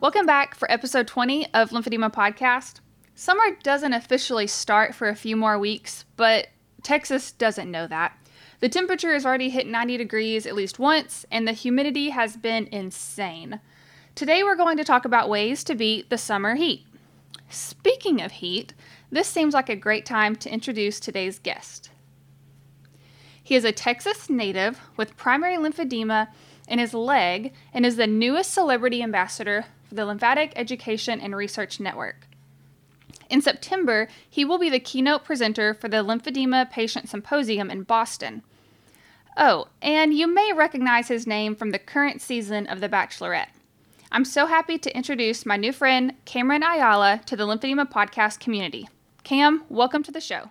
Welcome back for episode 20 of Lymphedema Podcast. Summer doesn't officially start for a few more weeks, but Texas doesn't know that. The temperature has already hit 90 degrees at least once, and the humidity has been insane. Today, we're going to talk about ways to beat the summer heat. Speaking of heat, this seems like a great time to introduce today's guest. He is a Texas native with primary lymphedema in his leg and is the newest celebrity ambassador for the Lymphatic Education and Research Network. In September, he will be the keynote presenter for the Lymphedema Patient Symposium in Boston. Oh, and you may recognize his name from the current season of The Bachelorette. I'm so happy to introduce my new friend, Cameron Ayala, to the Lymphedema podcast community. Cam, welcome to the show.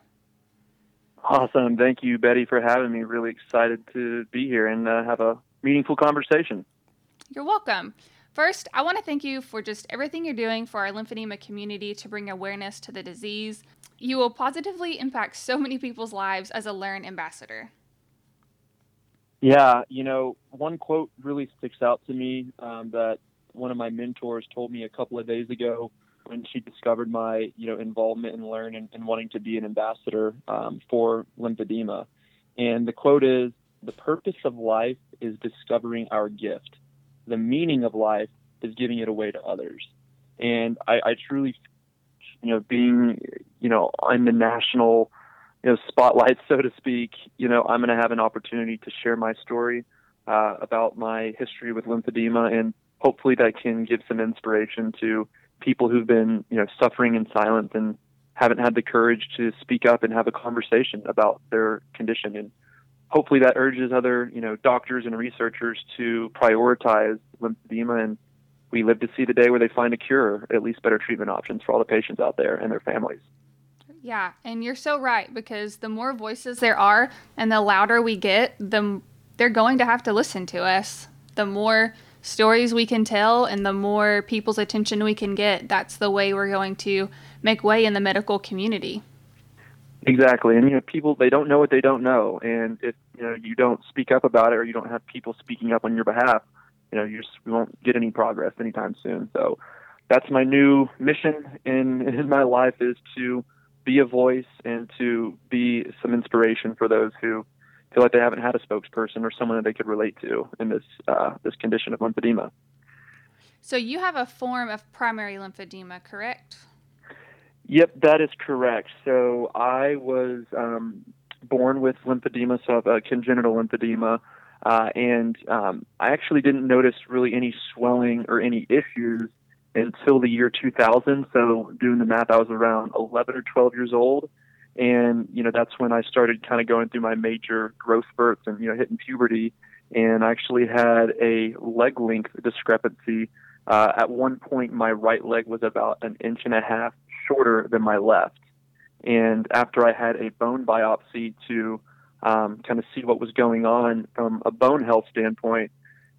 Awesome. Thank you, Betty, for having me. Really excited to be here and uh, have a meaningful conversation. You're welcome. First, I want to thank you for just everything you're doing for our lymphedema community to bring awareness to the disease. You will positively impact so many people's lives as a Learn ambassador. Yeah, you know, one quote really sticks out to me um, that one of my mentors told me a couple of days ago when she discovered my, you know, involvement in Learn and, and wanting to be an ambassador um, for lymphedema. And the quote is, "The purpose of life is discovering our gift." The meaning of life is giving it away to others. And I, I truly, you know, being, you know, in the national, you know, spotlight, so to speak, you know, I'm going to have an opportunity to share my story uh, about my history with lymphedema, and hopefully that can give some inspiration to people who've been, you know, suffering in silence and haven't had the courage to speak up and have a conversation about their condition. And hopefully that urges other, you know, doctors and researchers to prioritize lymphedema and we live to see the day where they find a cure, at least better treatment options for all the patients out there and their families. Yeah, and you're so right because the more voices there are and the louder we get, the they're going to have to listen to us. The more stories we can tell and the more people's attention we can get, that's the way we're going to make way in the medical community. Exactly, and you know, people they don't know what they don't know, and if you know you don't speak up about it or you don't have people speaking up on your behalf, you know, you just won't get any progress anytime soon. So that's my new mission in in my life is to be a voice and to be some inspiration for those who feel like they haven't had a spokesperson or someone that they could relate to in this uh, this condition of lymphedema. So you have a form of primary lymphedema, correct? Yep, that is correct. So I was um, born with lymphedema, so uh, congenital lymphedema, uh, and um, I actually didn't notice really any swelling or any issues until the year 2000. So doing the math, I was around 11 or 12 years old, and you know that's when I started kind of going through my major growth spurts and you know hitting puberty, and I actually had a leg length discrepancy. Uh, at one point, my right leg was about an inch and a half shorter than my left. And after I had a bone biopsy to um, kind of see what was going on from a bone health standpoint,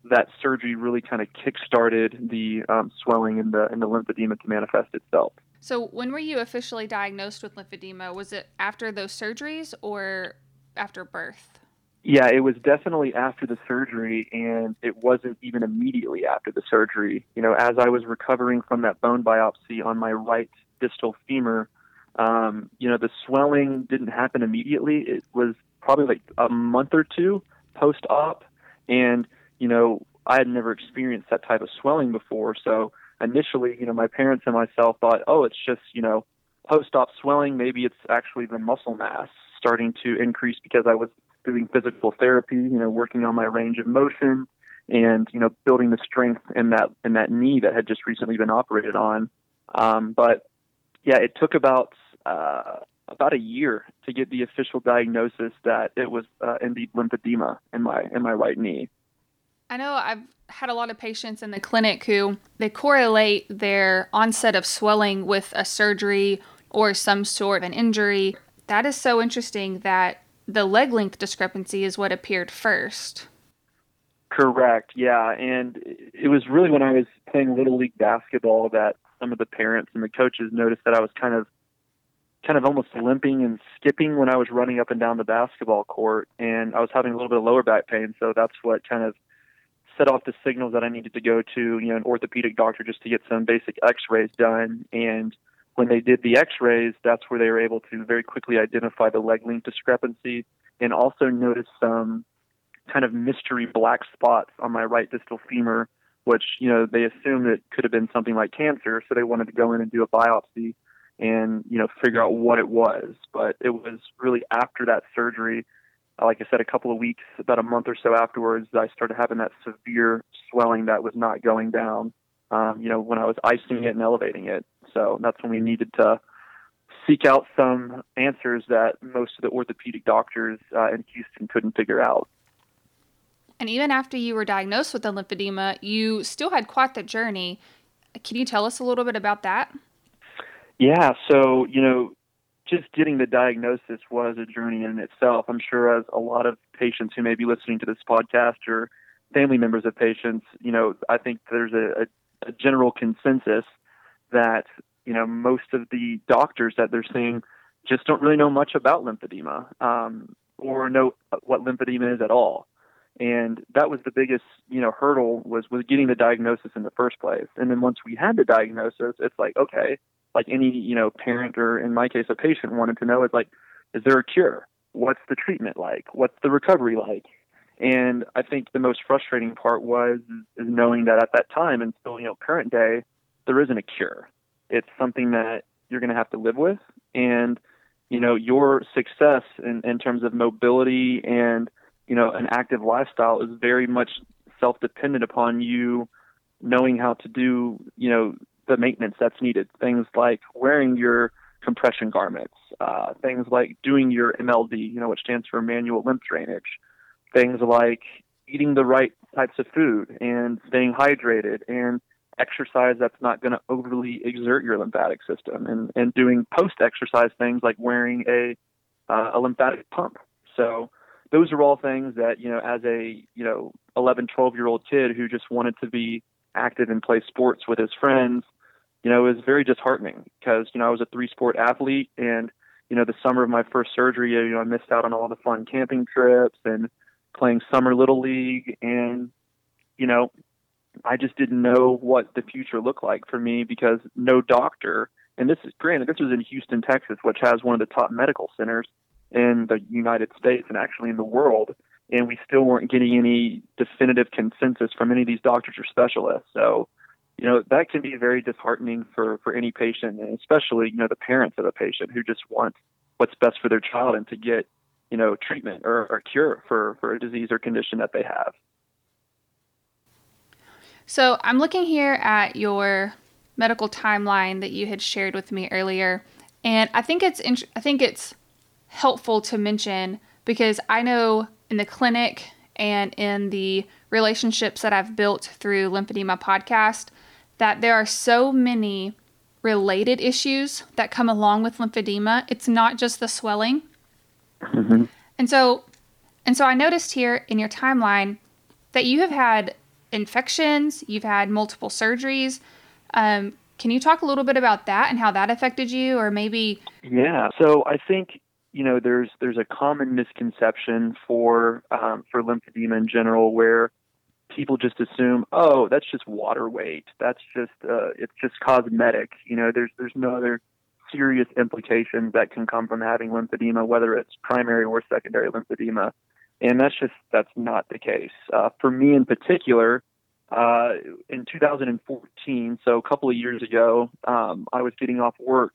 that surgery really kind of kick-started the um, swelling in the in the lymphedema to manifest itself. So, when were you officially diagnosed with lymphedema? Was it after those surgeries or after birth? Yeah, it was definitely after the surgery, and it wasn't even immediately after the surgery. You know, as I was recovering from that bone biopsy on my right distal femur, um, you know, the swelling didn't happen immediately. It was probably like a month or two post op. And, you know, I had never experienced that type of swelling before. So initially, you know, my parents and myself thought, oh, it's just, you know, post-op swelling. Maybe it's actually the muscle mass starting to increase because I was doing physical therapy, you know, working on my range of motion and, you know, building the strength in that, in that knee that had just recently been operated on. Um, but yeah, it took about, uh, about a year to get the official diagnosis that it was uh, indeed lymphedema in my in my right knee. I know I've had a lot of patients in the clinic who they correlate their onset of swelling with a surgery or some sort of an injury. That is so interesting that the leg length discrepancy is what appeared first. Correct. Yeah, and it was really when I was playing little league basketball that some of the parents and the coaches noticed that I was kind of kind of almost limping and skipping when I was running up and down the basketball court, and I was having a little bit of lower back pain. So that's what kind of set off the signals that I needed to go to, you know, an orthopedic doctor just to get some basic X-rays done. And when they did the X-rays, that's where they were able to very quickly identify the leg length discrepancy, and also notice some kind of mystery black spots on my right distal femur, which you know they assumed it could have been something like cancer, so they wanted to go in and do a biopsy and you know figure out what it was. But it was really after that surgery, like I said, a couple of weeks, about a month or so afterwards, I started having that severe swelling that was not going down. Um, you know, when I was icing it and elevating it. So that's when we needed to seek out some answers that most of the orthopedic doctors uh, in Houston couldn't figure out. And even after you were diagnosed with the lymphedema, you still had quite the journey. Can you tell us a little bit about that? Yeah, so, you know, just getting the diagnosis was a journey in itself. I'm sure as a lot of patients who may be listening to this podcast or family members of patients, you know, I think there's a, a, a general consensus that, you know, most of the doctors that they're seeing just don't really know much about lymphedema um, or know what lymphedema is at all. And that was the biggest, you know, hurdle was was getting the diagnosis in the first place. And then once we had the diagnosis, it's like, okay, like any you know parent or in my case a patient wanted to know is like is there a cure? What's the treatment like? What's the recovery like? And i think the most frustrating part was is knowing that at that time and still you know current day there isn't a cure. It's something that you're going to have to live with. And you know your success in, in terms of mobility and you know an active lifestyle is very much self dependent upon you knowing how to do you know the maintenance that's needed. Things like wearing your compression garments, uh, things like doing your MLD, you know, which stands for manual lymph drainage, things like eating the right types of food and staying hydrated and exercise that's not going to overly exert your lymphatic system and, and doing post exercise things like wearing a, uh, a lymphatic pump. So those are all things that, you know, as a, you know, 11, 12 year old kid who just wanted to be active and play sports with his friends, you know, it was very disheartening because, you know, I was a three sport athlete and, you know, the summer of my first surgery, you know, I missed out on all the fun camping trips and playing summer little league and, you know, I just didn't know what the future looked like for me because no doctor, and this is granted, this was in Houston, Texas, which has one of the top medical centers in the United States and actually in the world. And we still weren't getting any definitive consensus from any of these doctors or specialists. So, you know that can be very disheartening for for any patient and especially you know the parents of a patient who just want what's best for their child and to get you know treatment or, or cure for for a disease or condition that they have so i'm looking here at your medical timeline that you had shared with me earlier and i think it's int- i think it's helpful to mention because i know in the clinic and in the relationships that I've built through Lymphedema podcast, that there are so many related issues that come along with lymphedema. It's not just the swelling. Mm-hmm. And so and so I noticed here in your timeline that you have had infections, you've had multiple surgeries. Um, can you talk a little bit about that and how that affected you or maybe Yeah. So I think you know there's there's a common misconception for um, for lymphedema in general where people just assume, oh, that's just water weight. That's just uh, it's just cosmetic. You know, there's there's no other serious implications that can come from having lymphedema, whether it's primary or secondary lymphedema. And that's just that's not the case. Uh, for me in particular, uh, in 2014, so a couple of years ago, um, I was getting off work,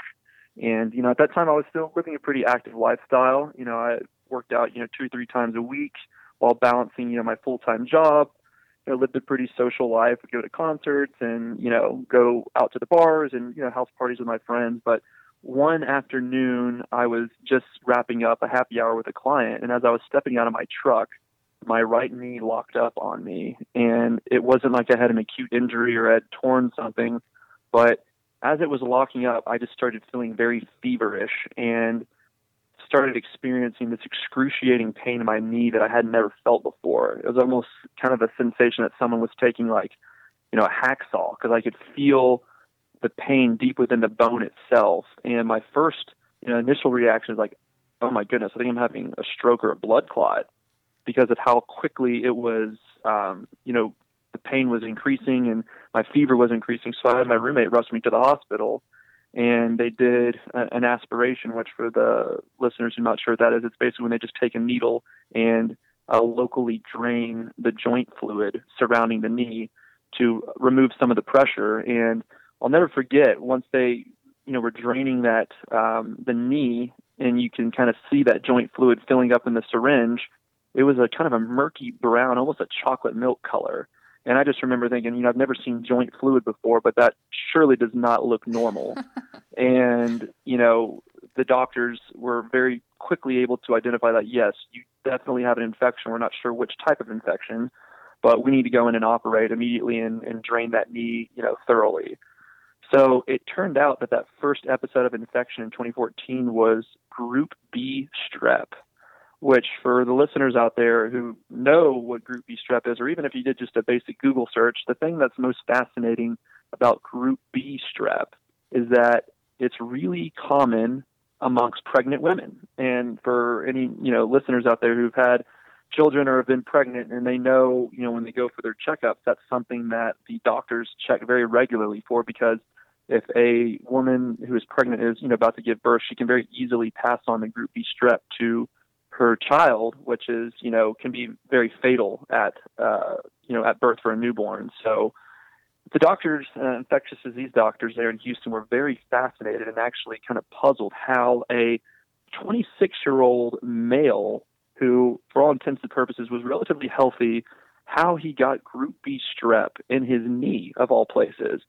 and you know at that time I was still living a pretty active lifestyle. You know, I worked out you know two or three times a week while balancing you know my full time job. You know, lived a pretty social life. Would go to concerts and you know go out to the bars and you know house parties with my friends. But one afternoon, I was just wrapping up a happy hour with a client, and as I was stepping out of my truck my right knee locked up on me. And it wasn't like I had an acute injury or had torn something, but as it was locking up, I just started feeling very feverish and started experiencing this excruciating pain in my knee that I had never felt before. It was almost kind of a sensation that someone was taking like, you know, a hacksaw because I could feel the pain deep within the bone itself. And my first, you know, initial reaction is like, oh my goodness, I think I'm having a stroke or a blood clot because of how quickly it was, um, you know, the pain was increasing and my fever was increasing. So I had my roommate rush me to the hospital and they did a, an aspiration, which for the listeners who are not sure what that is, it's basically when they just take a needle and uh, locally drain the joint fluid surrounding the knee to remove some of the pressure. And I'll never forget once they, you know, were draining that um, the knee, and you can kind of see that joint fluid filling up in the syringe it was a kind of a murky brown, almost a chocolate milk color. And I just remember thinking, you know, I've never seen joint fluid before, but that surely does not look normal. and, you know, the doctors were very quickly able to identify that, yes, you definitely have an infection. We're not sure which type of infection, but we need to go in and operate immediately and, and drain that knee, you know, thoroughly. So it turned out that that first episode of infection in 2014 was group B strep which for the listeners out there who know what group B strep is, or even if you did just a basic Google search, the thing that's most fascinating about group B strep is that it's really common amongst pregnant women. And for any, you know, listeners out there who've had children or have been pregnant and they know, you know, when they go for their checkups, that's something that the doctors check very regularly for because if a woman who is pregnant is, you know, about to give birth, she can very easily pass on the group B strep to her child, which is you know can be very fatal at uh, you know at birth for a newborn. So the doctors, uh, infectious disease doctors there in Houston, were very fascinated and actually kind of puzzled how a 26 year old male who, for all intents and purposes, was relatively healthy, how he got Group B strep in his knee of all places.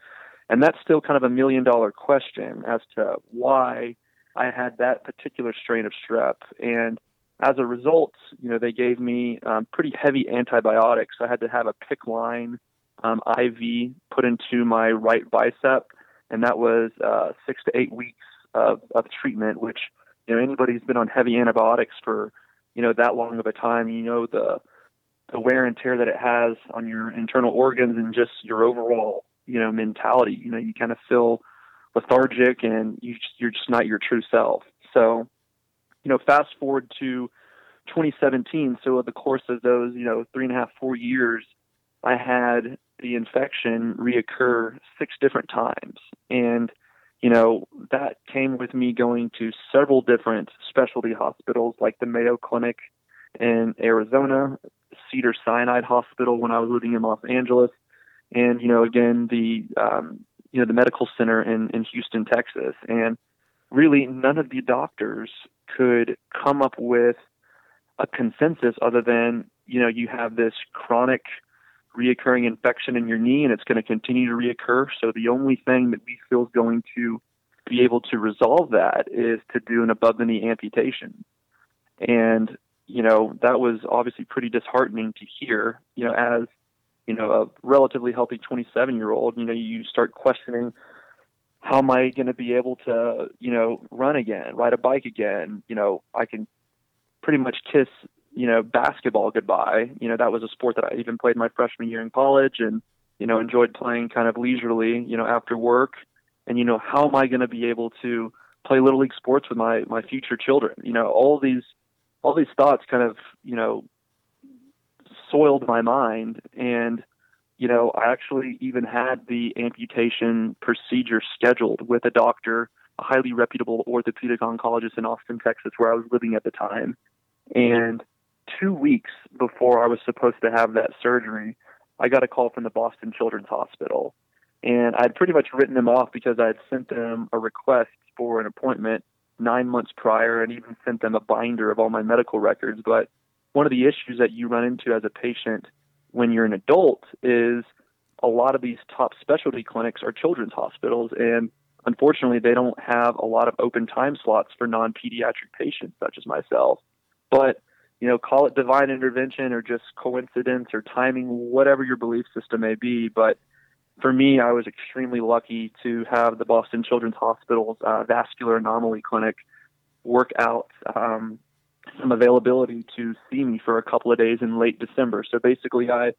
And that's still kind of a million dollar question as to why I had that particular strain of strep. And as a result, you know, they gave me um, pretty heavy antibiotics. I had to have a PICC line um, IV put into my right bicep, and that was uh, six to eight weeks of, of treatment. Which, you know, anybody who's been on heavy antibiotics for, you know, that long of a time, you know the the wear and tear that it has on your internal organs and just your overall, you know, mentality. You know, you kind of feel lethargic and you just, you're just not your true self. So you know, fast forward to 2017. So, over the course of those, you know, three and a half, four years, I had the infection reoccur six different times. And, you know, that came with me going to several different specialty hospitals like the Mayo Clinic in Arizona, Cedar Sinai Hospital when I was living in Los Angeles, and, you know, again, the, um, you know, the medical center in, in Houston, Texas. And really, none of the doctors could come up with a consensus other than you know you have this chronic reoccurring infection in your knee and it's going to continue to reoccur. So the only thing that we feel is going to be able to resolve that is to do an above the knee amputation. And you know that was obviously pretty disheartening to hear. You know as you know a relatively healthy 27 year old you know you start questioning how am I going to be able to, you know, run again, ride a bike again? You know, I can pretty much kiss, you know, basketball goodbye. You know, that was a sport that I even played my freshman year in college and, you know, enjoyed playing kind of leisurely, you know, after work. And, you know, how am I going to be able to play little league sports with my, my future children? You know, all these, all these thoughts kind of, you know, soiled my mind. And, you know, I actually even had the amputation procedure scheduled with a doctor, a highly reputable orthopedic oncologist in Austin, Texas, where I was living at the time. And two weeks before I was supposed to have that surgery, I got a call from the Boston Children's Hospital. And I'd pretty much written them off because I had sent them a request for an appointment nine months prior and even sent them a binder of all my medical records. But one of the issues that you run into as a patient when you're an adult is a lot of these top specialty clinics are children's hospitals. And unfortunately, they don't have a lot of open time slots for non pediatric patients such as myself. But you know, call it divine intervention or just coincidence or timing, whatever your belief system may be. But for me, I was extremely lucky to have the Boston Children's Hospital's uh, vascular anomaly clinic work out um, some availability to see me for a couple of days in late December. So basically, I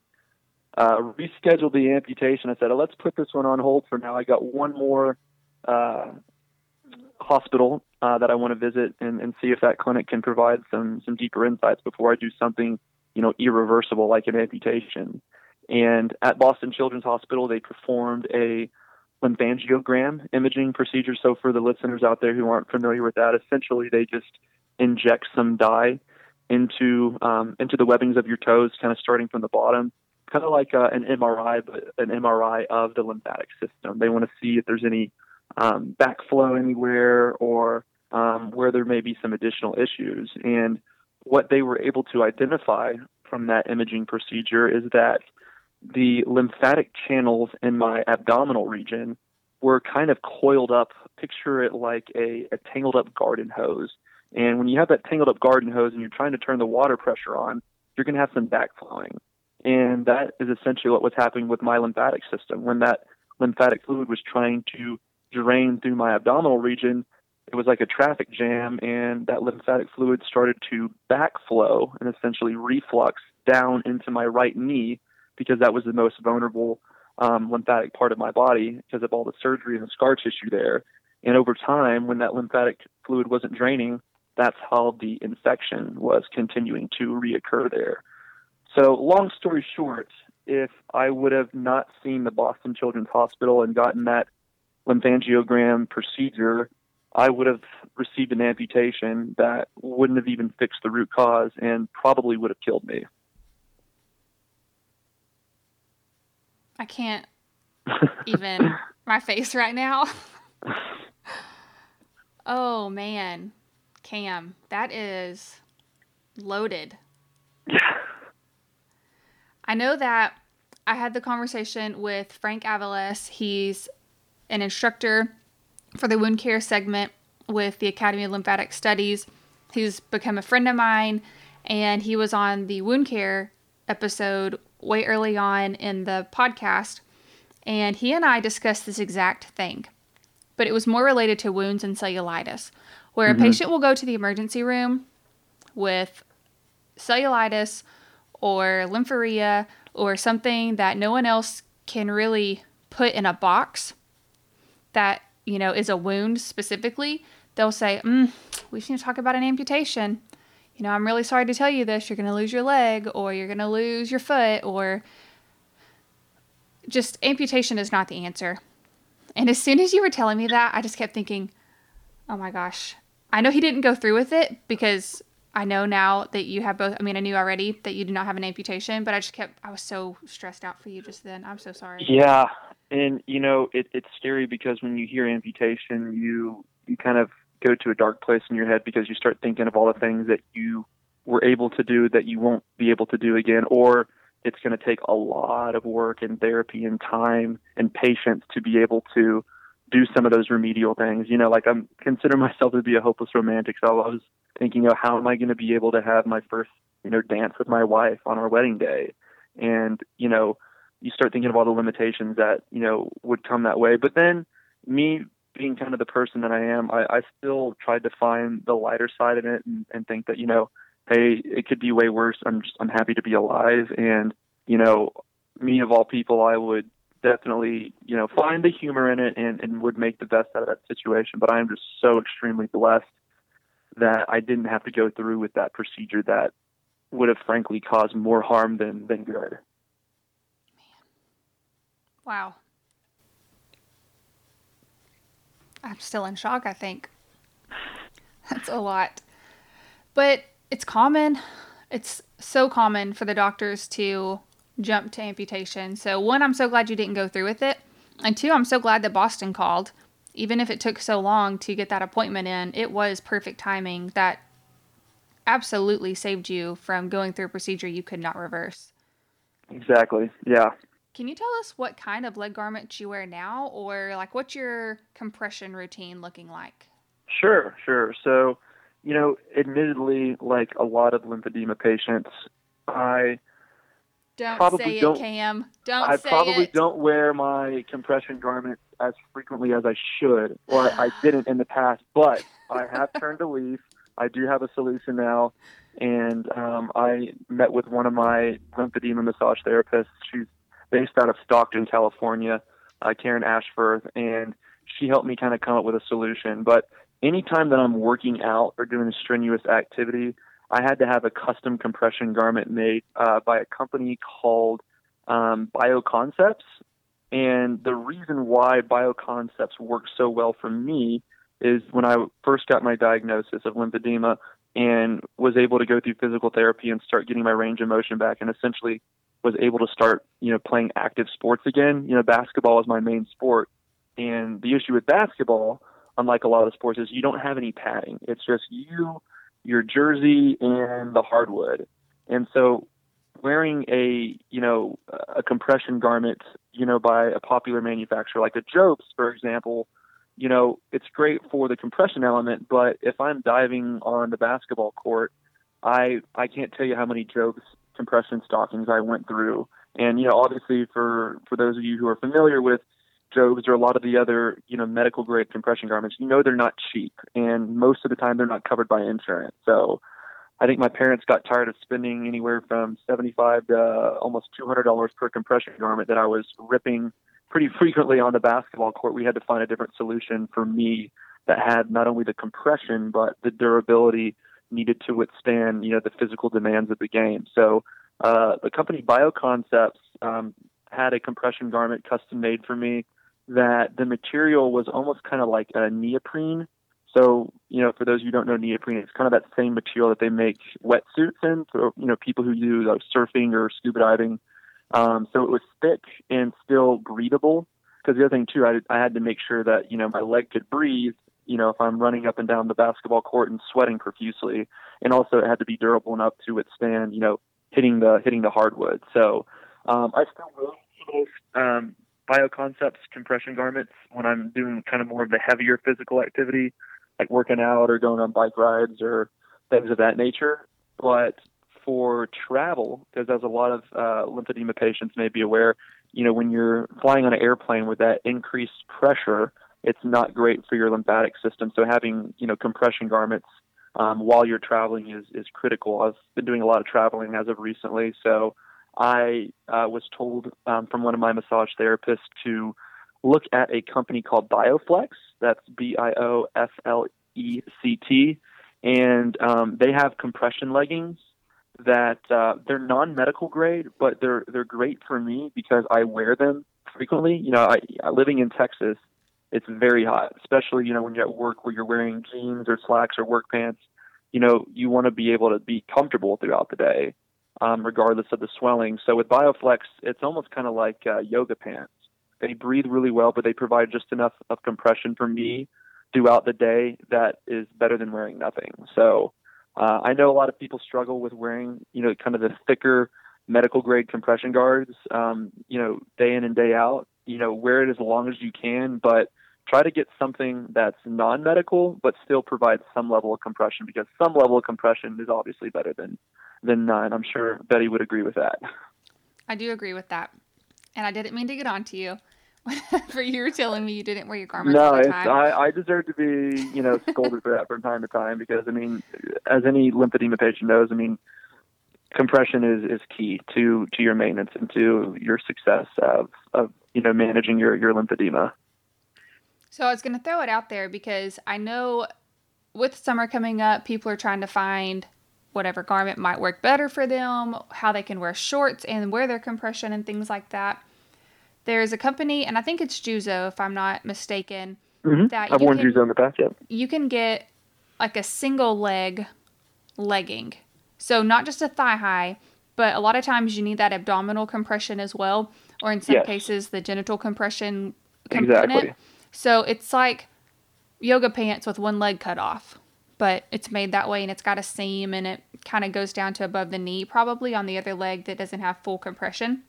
uh, rescheduled the amputation. I said, let's put this one on hold for now. I got one more uh, hospital uh, that I want to visit and, and see if that clinic can provide some some deeper insights before I do something you know irreversible like an amputation. And at Boston Children's Hospital, they performed a lymphangiogram imaging procedure. So for the listeners out there who aren't familiar with that, essentially they just inject some dye into um, into the webbings of your toes, kind of starting from the bottom, kind of like uh, an MRI, but an MRI of the lymphatic system. They want to see if there's any um, backflow anywhere or um, where there may be some additional issues. And what they were able to identify from that imaging procedure is that the lymphatic channels in my abdominal region were kind of coiled up. Picture it like a, a tangled up garden hose. And when you have that tangled up garden hose and you're trying to turn the water pressure on, you're going to have some backflowing. And that is essentially what was happening with my lymphatic system. When that lymphatic fluid was trying to drain through my abdominal region, it was like a traffic jam, and that lymphatic fluid started to backflow and essentially reflux down into my right knee because that was the most vulnerable um, lymphatic part of my body because of all the surgery and the scar tissue there. And over time, when that lymphatic fluid wasn't draining, that's how the infection was continuing to reoccur there. So, long story short, if I would have not seen the Boston Children's Hospital and gotten that lymphangiogram procedure, I would have received an amputation that wouldn't have even fixed the root cause and probably would have killed me. I can't even my face right now. oh man, Cam, that is loaded. I know that I had the conversation with Frank Avalos. He's an instructor for the wound care segment with the Academy of Lymphatic Studies. He's become a friend of mine, and he was on the wound care episode way early on in the podcast, and he and I discussed this exact thing, but it was more related to wounds and cellulitis, where mm-hmm. a patient will go to the emergency room with cellulitis or lymphorrhea or something that no one else can really put in a box that you know is a wound specifically they'll say mm, we need to talk about an amputation you know, I'm really sorry to tell you this, you're going to lose your leg or you're going to lose your foot or just amputation is not the answer. And as soon as you were telling me that, I just kept thinking, oh my gosh, I know he didn't go through with it because I know now that you have both. I mean, I knew already that you did not have an amputation, but I just kept, I was so stressed out for you just then. I'm so sorry. Yeah. And, you know, it, it's scary because when you hear amputation, you, you kind of go to a dark place in your head because you start thinking of all the things that you were able to do that you won't be able to do again, or it's going to take a lot of work and therapy and time and patience to be able to do some of those remedial things. You know, like I'm consider myself to be a hopeless romantic, so I was thinking, you know, how am I going to be able to have my first, you know, dance with my wife on our wedding day? And, you know, you start thinking of all the limitations that, you know, would come that way. But then me being kind of the person that I am, I, I still tried to find the lighter side in it and, and think that, you know, hey, it could be way worse. I'm just, I'm happy to be alive. And, you know, me of all people, I would definitely, you know, find the humor in it and, and would make the best out of that situation. But I am just so extremely blessed that I didn't have to go through with that procedure that would have frankly caused more harm than, than good. Man. Wow. I'm still in shock, I think. That's a lot. But it's common. It's so common for the doctors to jump to amputation. So, one, I'm so glad you didn't go through with it. And two, I'm so glad that Boston called. Even if it took so long to get that appointment in, it was perfect timing that absolutely saved you from going through a procedure you could not reverse. Exactly. Yeah. Can you tell us what kind of leg garments you wear now, or like what's your compression routine looking like? Sure, sure. So, you know, admittedly, like a lot of lymphedema patients, I don't probably say it, Cam. don't. Don't I probably it. don't wear my compression garments as frequently as I should, or I didn't in the past. But I have turned a leaf. I do have a solution now, and um, I met with one of my lymphedema massage therapists. She's based out of Stockton, California, uh, Karen Ashford, and she helped me kind of come up with a solution. But anytime that I'm working out or doing a strenuous activity, I had to have a custom compression garment made uh, by a company called um, BioConcepts. And the reason why BioConcepts works so well for me is when I first got my diagnosis of lymphedema and was able to go through physical therapy and start getting my range of motion back and essentially was able to start, you know, playing active sports again. You know, basketball is my main sport. And the issue with basketball, unlike a lot of sports, is you don't have any padding. It's just you, your jersey, and the hardwood. And so wearing a, you know, a compression garment, you know, by a popular manufacturer like a Jobst, for example, you know, it's great for the compression element, but if I'm diving on the basketball court, I I can't tell you how many Jobst compression stockings I went through. And you know, obviously for for those of you who are familiar with Jobst or a lot of the other, you know, medical grade compression garments, you know they're not cheap and most of the time they're not covered by insurance. So I think my parents got tired of spending anywhere from 75 to almost $200 per compression garment that I was ripping pretty frequently on the basketball court, we had to find a different solution for me that had not only the compression but the durability needed to withstand, you know, the physical demands of the game. So uh, the company BioConcepts um, had a compression garment custom made for me that the material was almost kind of like a neoprene. So, you know, for those who don't know neoprene, it's kind of that same material that they make wetsuits in for, you know, people who do like, surfing or scuba diving. Um, so it was thick and still breathable. Because the other thing too, I, I had to make sure that you know my leg could breathe. You know, if I'm running up and down the basketball court and sweating profusely, and also it had to be durable enough to withstand you know hitting the hitting the hardwood. So um, I still those um, BioConcepts compression garments when I'm doing kind of more of the heavier physical activity, like working out or going on bike rides or things of that nature. But for travel, because as a lot of uh, lymphedema patients may be aware, you know, when you're flying on an airplane with that increased pressure, it's not great for your lymphatic system. So having, you know, compression garments um, while you're traveling is, is critical. I've been doing a lot of traveling as of recently. So I uh, was told um, from one of my massage therapists to look at a company called BioFlect. That's B I O F L E C T. And um, they have compression leggings that uh, they're non-medical grade, but they're they're great for me because I wear them frequently. You know, I, living in Texas, it's very hot, especially you know when you're at work where you're wearing jeans or slacks or work pants. You know, you want to be able to be comfortable throughout the day, um, regardless of the swelling. So with BioFlect, it's almost kind of like uh, yoga pants. They breathe really well, but they provide just enough of compression for me throughout the day that is better than wearing nothing. So uh, I know a lot of people struggle with wearing, you know, kind of the thicker medical grade compression guards, um, you know, day in and day out. You know, wear it as long as you can, but try to get something that's non-medical but still provides some level of compression because some level of compression is obviously better than than none. I'm sure Betty would agree with that. I do agree with that, and I didn't mean to get on to you. for you were telling me you didn't wear your garments no, all the time. I, I deserve to be, you know, scolded for that from time to time because I mean, as any lymphedema patient knows, I mean, compression is, is key to to your maintenance and to your success of of you know managing your your lymphedema. So I was going to throw it out there because I know with summer coming up, people are trying to find whatever garment might work better for them, how they can wear shorts and wear their compression and things like that. There's a company, and I think it's Juzo, if I'm not mistaken. Mm-hmm. That I've worn can, Juzo in the past, yep. You can get like a single leg legging. So not just a thigh high, but a lot of times you need that abdominal compression as well, or in some Yes. cases the genital compression component. Exactly. So it's like yoga pants with one leg cut off, but it's made that way and it's got a seam and it kind of goes down to above the knee, probably on the other leg that doesn't have full compression.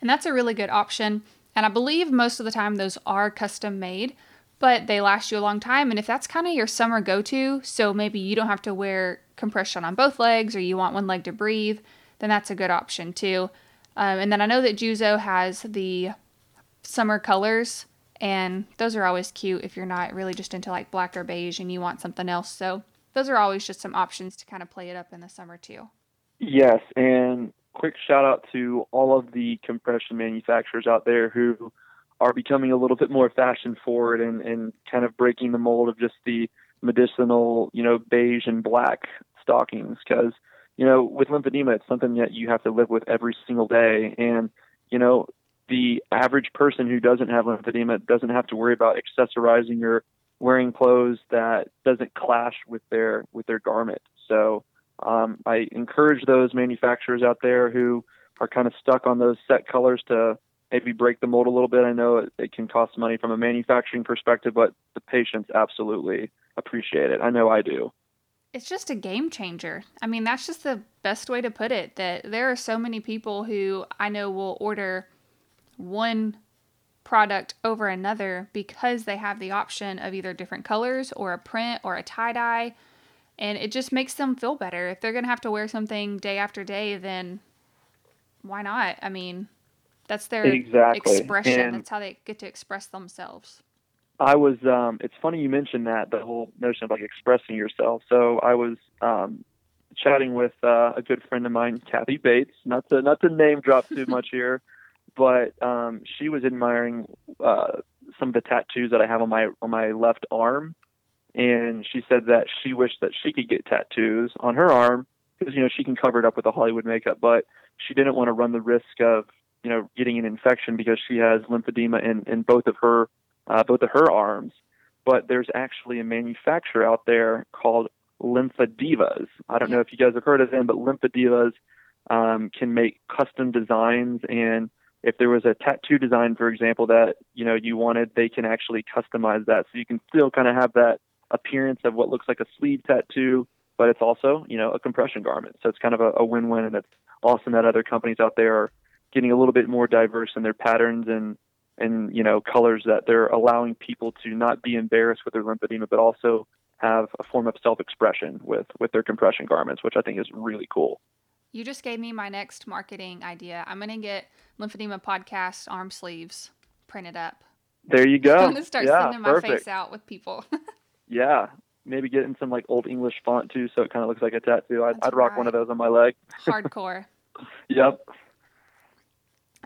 And that's a really good option. And I believe most of the time those are custom made, but they last you a long time. And if that's kind of your summer go to, so maybe you don't have to wear compression on both legs or you want one leg to breathe, then that's a good option too. Um, and then I know that Juzo has the summer colors, and those are always cute if you're not really just into like black or beige and you want something else. So those are always just some options to kind of play it up in the summer too. Yes, and quick shout out to all of the compression manufacturers out there who are becoming a little bit more fashion forward and, and kind of breaking the mold of just the medicinal, you know, beige and black stockings. Because, you know, with lymphedema, it's something that you have to live with every single day. And, you know, the average person who doesn't have lymphedema doesn't have to worry about accessorizing or wearing clothes that doesn't clash with their with their garment. So um, I encourage those manufacturers out there who are kind of stuck on those set colors to maybe break the mold a little bit. I know it, it can cost money from a manufacturing perspective, but the patients absolutely appreciate it. I know I do. It's just a game changer. I mean, that's just the best way to put it. That there are so many people who I know will order one product over another because they have the option of either different colors or a print or a tie dye. And it just makes them feel better. If they're going to have to wear something day after day, then why not? I mean, that's their Exactly. expression. And- that's how they get to express themselves. I was um it's funny you mentioned that the whole notion of like expressing yourself. So I was um chatting with uh, a good friend of mine, Kathy Bates, not to not to name drop too much here, but um she was admiring uh some of the tattoos that I have on my on my left arm and she said that she wished that she could get tattoos on her arm because you know she can cover it up with the Hollywood makeup, but she didn't want to run the risk of you know getting an infection because she has lymphedema in in both of her uh, both of her arms. But there's actually a manufacturer out there called LympheDIVAs. I don't know if you guys have heard of them, but LympheDIVAs um, can make custom designs and if there was a tattoo design, for example, that you know you wanted, they can actually customize that, so you can still kind of have that appearance of what looks like a sleeve tattoo, but it's also you know a compression garment. So it's kind of a, a win-win, and it's awesome that other companies out there are getting a little bit more diverse in their patterns and and you know colors that they're allowing people to not be embarrassed with their lymphedema, but also have a form of self-expression with with their compression garments, which I think is really cool. You just gave me my next marketing idea. I'm going to get Lymphedema Podcast arm sleeves printed up. There you go. I'm going to start yeah, sending my perfect. face out with people. Yeah, maybe get in some like old English font too, so it kind of looks like a tattoo. I'd, I'd rock one of those on my leg. Hardcore. Yep.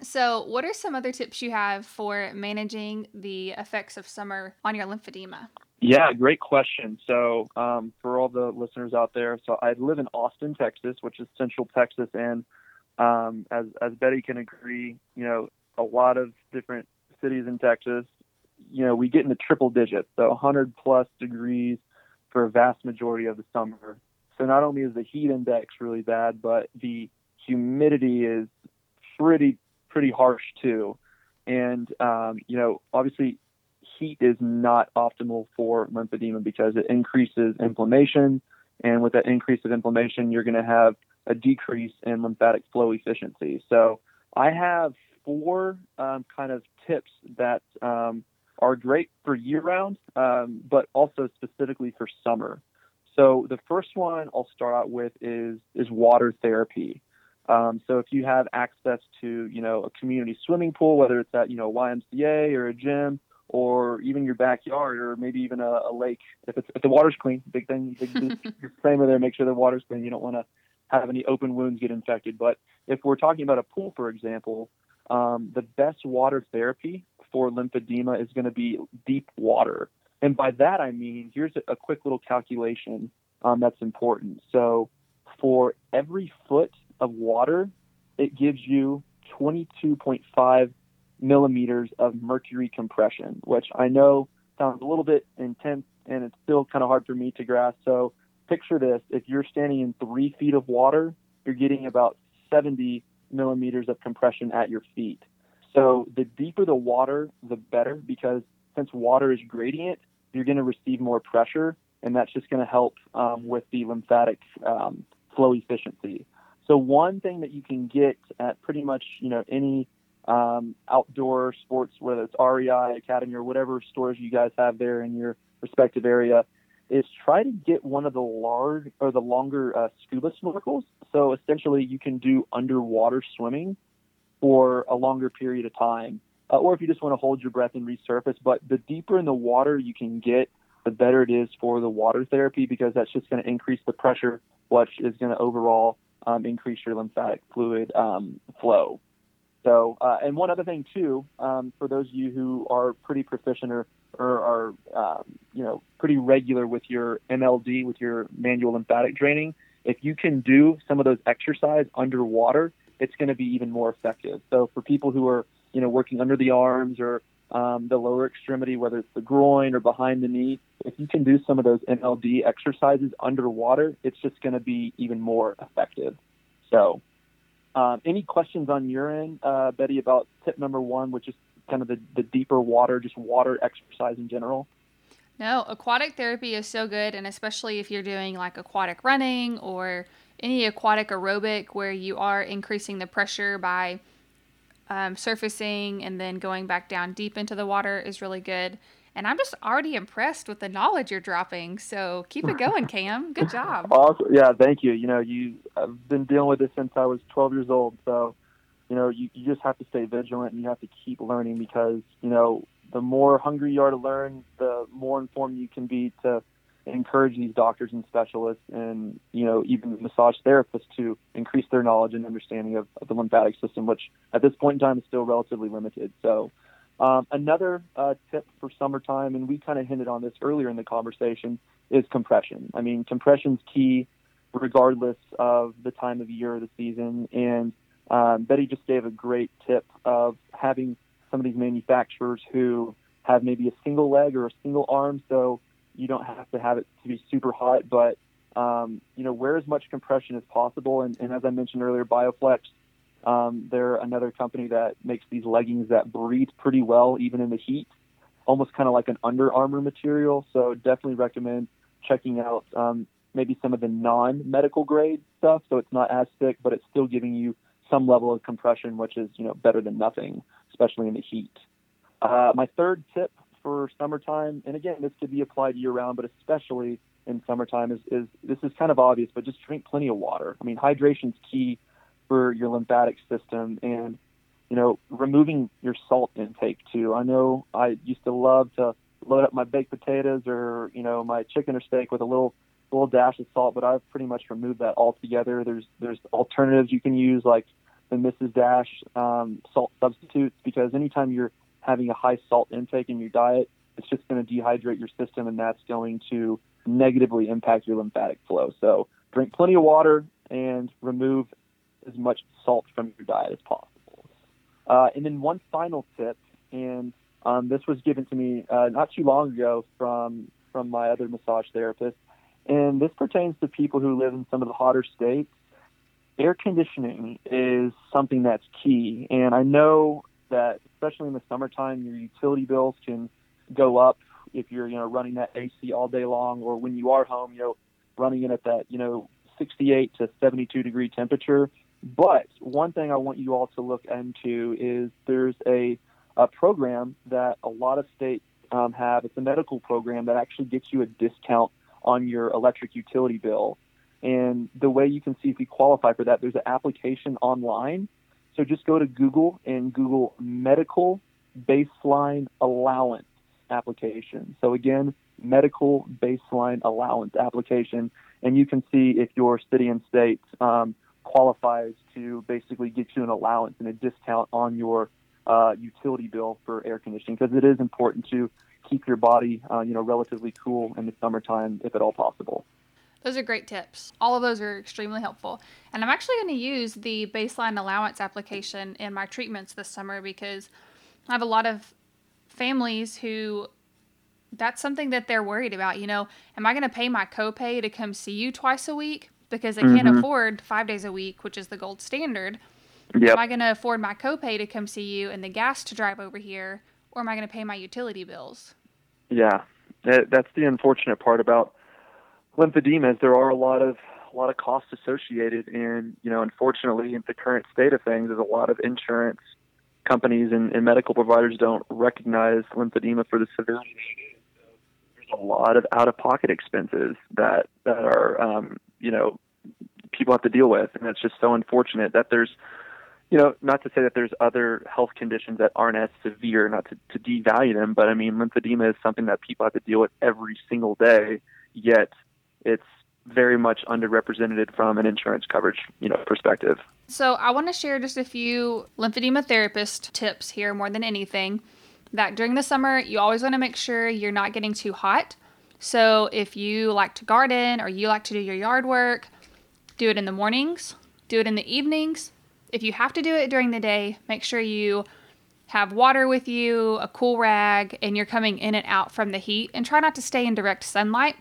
So, what are some other tips you have for managing the effects of summer on your lymphedema? Yeah, great question. So, um, for all the listeners out there, so I live in Austin, Texas, which is Central Texas, and um, as as Betty can agree, you know, a lot of different cities in Texas, you know, we get into triple digits, so 100 plus degrees for a vast majority of the summer. So not only is the heat index really bad, but the humidity is pretty pretty harsh too. And um, you know, obviously heat is not optimal for lymphedema because it increases inflammation. And with that increase of inflammation, you're going to have a decrease in lymphatic flow efficiency. So I have four um, kind of tips that um, are great for year round, um, but also specifically for summer. So the first one I'll start out with is is water therapy. Um, so if you have access to you know a community swimming pool, whether it's at you know YMCA or a gym, or even your backyard, or maybe even a, a lake, if it's if the water's clean, big thing, big disclaimer there, make sure the water's clean. You don't want to have any open wounds get infected. But if we're talking about a pool, for example, um, the best water therapy for lymphedema is going to be deep water. And by that I mean, here's a, a quick little calculation um, that's important. So for every foot of water, it gives you 22.5 millimeters of mercury compression, which I know sounds a little bit intense and it's still kind of hard for me to grasp. So picture this if you're standing in three feet of water, you're getting about 70 millimeters of compression at your feet. So the deeper the water, the better because since water is gradient, you're going to receive more pressure, and that's just going to help um, with the lymphatic um, flow efficiency. So one thing that you can get at pretty much you know any um, outdoor sports, whether it's REI Academy or whatever stores you guys have there in your respective area, is try to get one of the large or the longer uh, scuba snorkels. So essentially, you can do underwater swimming for a longer period of time, uh, or if you just want to hold your breath and resurface. But the deeper in the water you can get, the better it is for the water therapy because that's just going to increase the pressure, which is going to overall um, increase your lymphatic fluid um, flow. So, uh, and one other thing too, um, for those of you who are pretty proficient or, or are, um, you know, pretty regular with your MLD, with your manual lymphatic draining, if you can do some of those exercise underwater, it's going to be even more effective. So for people who are, you know, working under the arms or um, the lower extremity, whether it's the groin or behind the knee, if you can do some of those MLD exercises underwater, it's just going to be even more effective. So um, any questions on your end, uh, Betty, about tip number one, which is kind of the, the deeper water, just water exercise in general? No, aquatic therapy is so good, and especially if you're doing like aquatic running or any aquatic aerobic where you are increasing the pressure by um, surfacing and then going back down deep into the water is really good. And I'm just already impressed with the knowledge you're dropping. So keep it going, Cam. Good job. Awesome. Yeah, thank you. You know, you I've been dealing with this since I was 12 years old. So, you know, you, you just have to stay vigilant and you have to keep learning because, you know, the more hungry you are to learn, the more informed you can be to encourage these doctors and specialists and, you know, even massage therapists to increase their knowledge and understanding of, of the lymphatic system, which at this point in time is still relatively limited. So, um, another uh, tip for summertime, and we kind of hinted on this earlier in the conversation, is compression. I mean, compression's key regardless of the time of year or the season. And um, Betty just gave a great tip of having some of these manufacturers who have maybe a single leg or a single arm, so you don't have to have it to be super hot, but um, you know, wear as much compression as possible. And, and as I mentioned earlier, BioFlect um, they're another company that makes these leggings that breathe pretty well even in the heat, almost kind of like an Under Armour material. So definitely recommend checking out um, maybe some of the non-medical grade stuff. So it's not as thick, but it's still giving you some level of compression, which is you know better than nothing, especially in the heat. Uh, my third tip for summertime, and again this could be applied year round, but especially in summertime, is, is this is kind of obvious, but just drink plenty of water. I mean, hydration is key for your lymphatic system and you know removing your salt intake too. I know I used to love to load up my baked potatoes or you know my chicken or steak with a little little dash of salt, but I've pretty much removed that altogether. There's there's alternatives you can use like the Mrs. Dash um, salt substitutes because anytime you're having a high salt intake in your diet, it's just going to dehydrate your system and that's going to negatively impact your lymphatic flow. So drink plenty of water and remove as much salt from your diet as possible. Uh, and then one final tip, and um, this was given to me uh, not too long ago from from my other massage therapist, and this pertains to people who live in some of the hotter states. Air conditioning is something that's key, and I know that especially in the summertime, your utility bills can go up if you're you know running that AC all day long, or when you are home, you know running it at that you know 68 to 72 degree temperature but one thing I want you all to look into is there's a, a program that a lot of states um, have. It's a medical program that actually gets you a discount on your electric utility bill. And the way you can see if you qualify for that, there's an application online. So just go to Google and Google medical baseline allowance application. So again, medical baseline allowance application, and you can see if your city and state um, qualifies to basically get you an allowance and a discount on your uh, utility bill for air conditioning because it is important to keep your body, uh, you know, relatively cool in the summertime if at all possible. Those are great tips. All of those are extremely helpful. And I'm actually going to use the baseline allowance application in my treatments this summer because I have a lot of families who that's something that they're worried about. You know, am I going to pay my copay to come see you twice a week? because they can't mm-hmm. afford five days a week, which is the gold standard. Yep. Am I going to afford my copay to come see you and the gas to drive over here, or am I going to pay my utility bills? Yeah, that's the unfortunate part about lymphedema is there are a lot of a lot of costs associated, and you know, unfortunately, in the current state of things, there's a lot of insurance companies and, and medical providers don't recognize lymphedema for the severity. A lot of out-of-pocket expenses that that are um, you know people have to deal with, and it's just so unfortunate that there's you know, not to say that there's other health conditions that aren't as severe, not to, to devalue them, but I mean, lymphedema is something that people have to deal with every single day, yet it's very much underrepresented from an insurance coverage, you know, perspective. So I want to share just a few lymphedema therapist tips here more than anything. That during the summer, you always want to make sure you're not getting too hot. So if you like to garden or you like to do your yard work, do it in the mornings, do it in the evenings, if you have to do it during the day, make sure you have water with you, a cool rag, and you're coming in and out from the heat. And try not to stay in direct sunlight.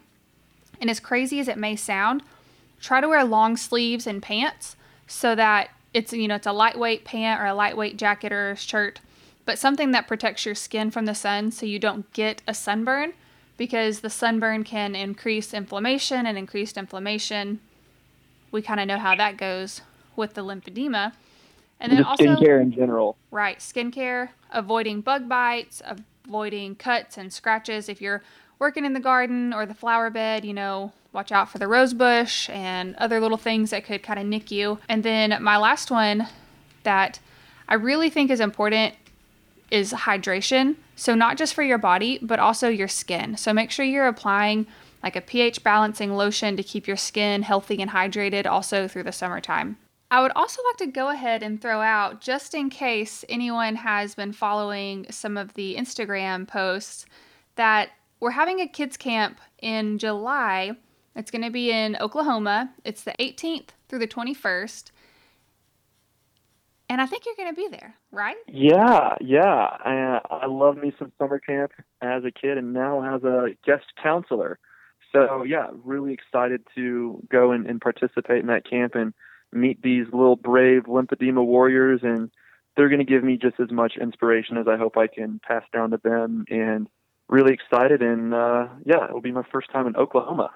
And as crazy as it may sound, try to wear long sleeves and pants so that it's you know it's a lightweight pant or a lightweight jacket or shirt, but something that protects your skin from the sun so you don't get a sunburn because the sunburn can increase inflammation and increased inflammation. We kind of know how that goes with the lymphedema. And then also skincare in general. Right, skincare, avoiding bug bites, avoiding cuts and scratches. If you're working in the garden or the flower bed, you know, watch out for the rose bush and other little things that could kind of nick you. And then my last one that I really think is important is hydration. So not just for your body, but also your skin. So make sure you're applying like a pH balancing lotion to keep your skin healthy and hydrated also through the summertime. I would also like to go ahead and throw out, just in case anyone has been following some of the Instagram posts, that we're having a kids' camp in July. It's going to be in Oklahoma. It's the 18th through the 21st. And I think you're going to be there, right? Yeah, yeah. I, I love me some summer camp as a kid and now as a guest counselor. So, yeah, really excited to go and, and participate in that camp and meet these little brave lymphedema warriors and they're going to give me just as much inspiration as I hope I can pass down to them and really excited and uh, yeah it'll be my first time in Oklahoma.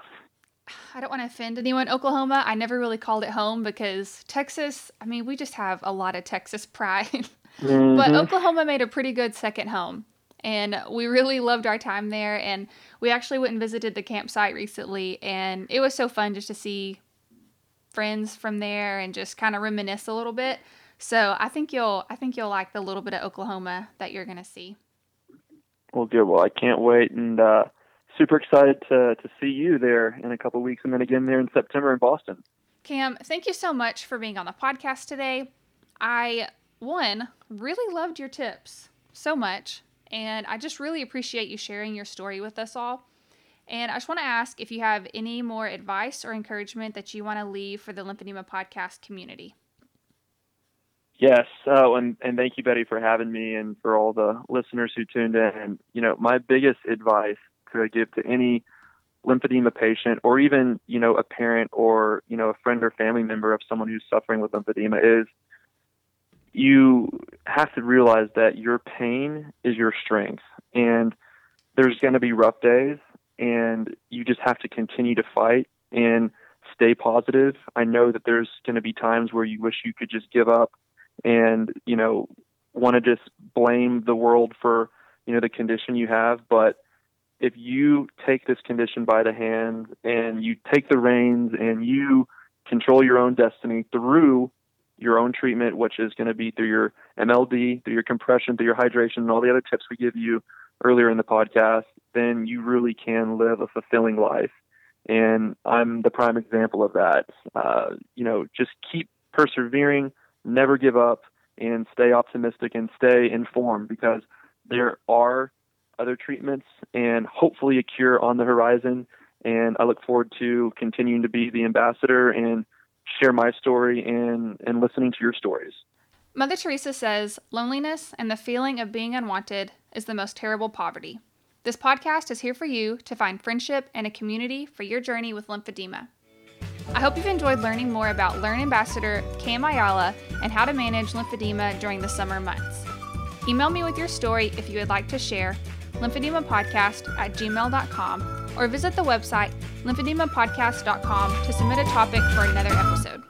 I don't want to offend anyone Oklahoma. I never really called it home because Texas, I mean, we just have a lot of Texas pride. mm-hmm. But Oklahoma made a pretty good second home. And we really loved our time there. And we actually went and visited the campsite recently. And it was so fun just to see friends from there and just kind of reminisce a little bit. So I think you'll I think you'll like the little bit of Oklahoma that you're going to see. Well, good. Well, I can't wait, and uh, super excited to to see you there in a couple weeks, and then again there in September in Boston. Cam, thank you so much for being on the podcast today. I one really loved your tips so much, and I just really appreciate you sharing your story with us all. And I just want to ask if you have any more advice or encouragement that you want to leave for the Lymphedema podcast community. Yes, uh, and, and thank you, Betty, for having me and for all the listeners who tuned in. And, you know, my biggest advice to give to any lymphedema patient or even, you know, a parent or, you know, a friend or family member of someone who's suffering with lymphedema is you have to realize that your pain is your strength. And there's going to be rough days and you just have to continue to fight and stay positive. I know that there's going to be times where you wish you could just give up and, you know, want to just blame the world for, you know, the condition you have, but if you take this condition by the hand and you take the reins and you control your own destiny through your own treatment, which is going to be through your MLD, through your compression, through your hydration, and all the other tips we give you earlier in the podcast, then you really can live a fulfilling life. And I'm the prime example of that. Uh, you know, just keep persevering, never give up, and stay optimistic and stay informed because there are other treatments, and hopefully a cure on the horizon. And I look forward to continuing to be the ambassador and share my story and, and listening to your stories. Mother Teresa says loneliness and the feeling of being unwanted is the most terrible poverty. This podcast is here for you to find friendship and a community for your journey with lymphedema. I hope you've enjoyed learning more about Learn Ambassador Cam Ayala and how to manage lymphedema during the summer months. Email me with your story if you would like to share lymphedemapodcast at gmail.com or visit the website lymphedemapodcast.com to submit a topic for another episode.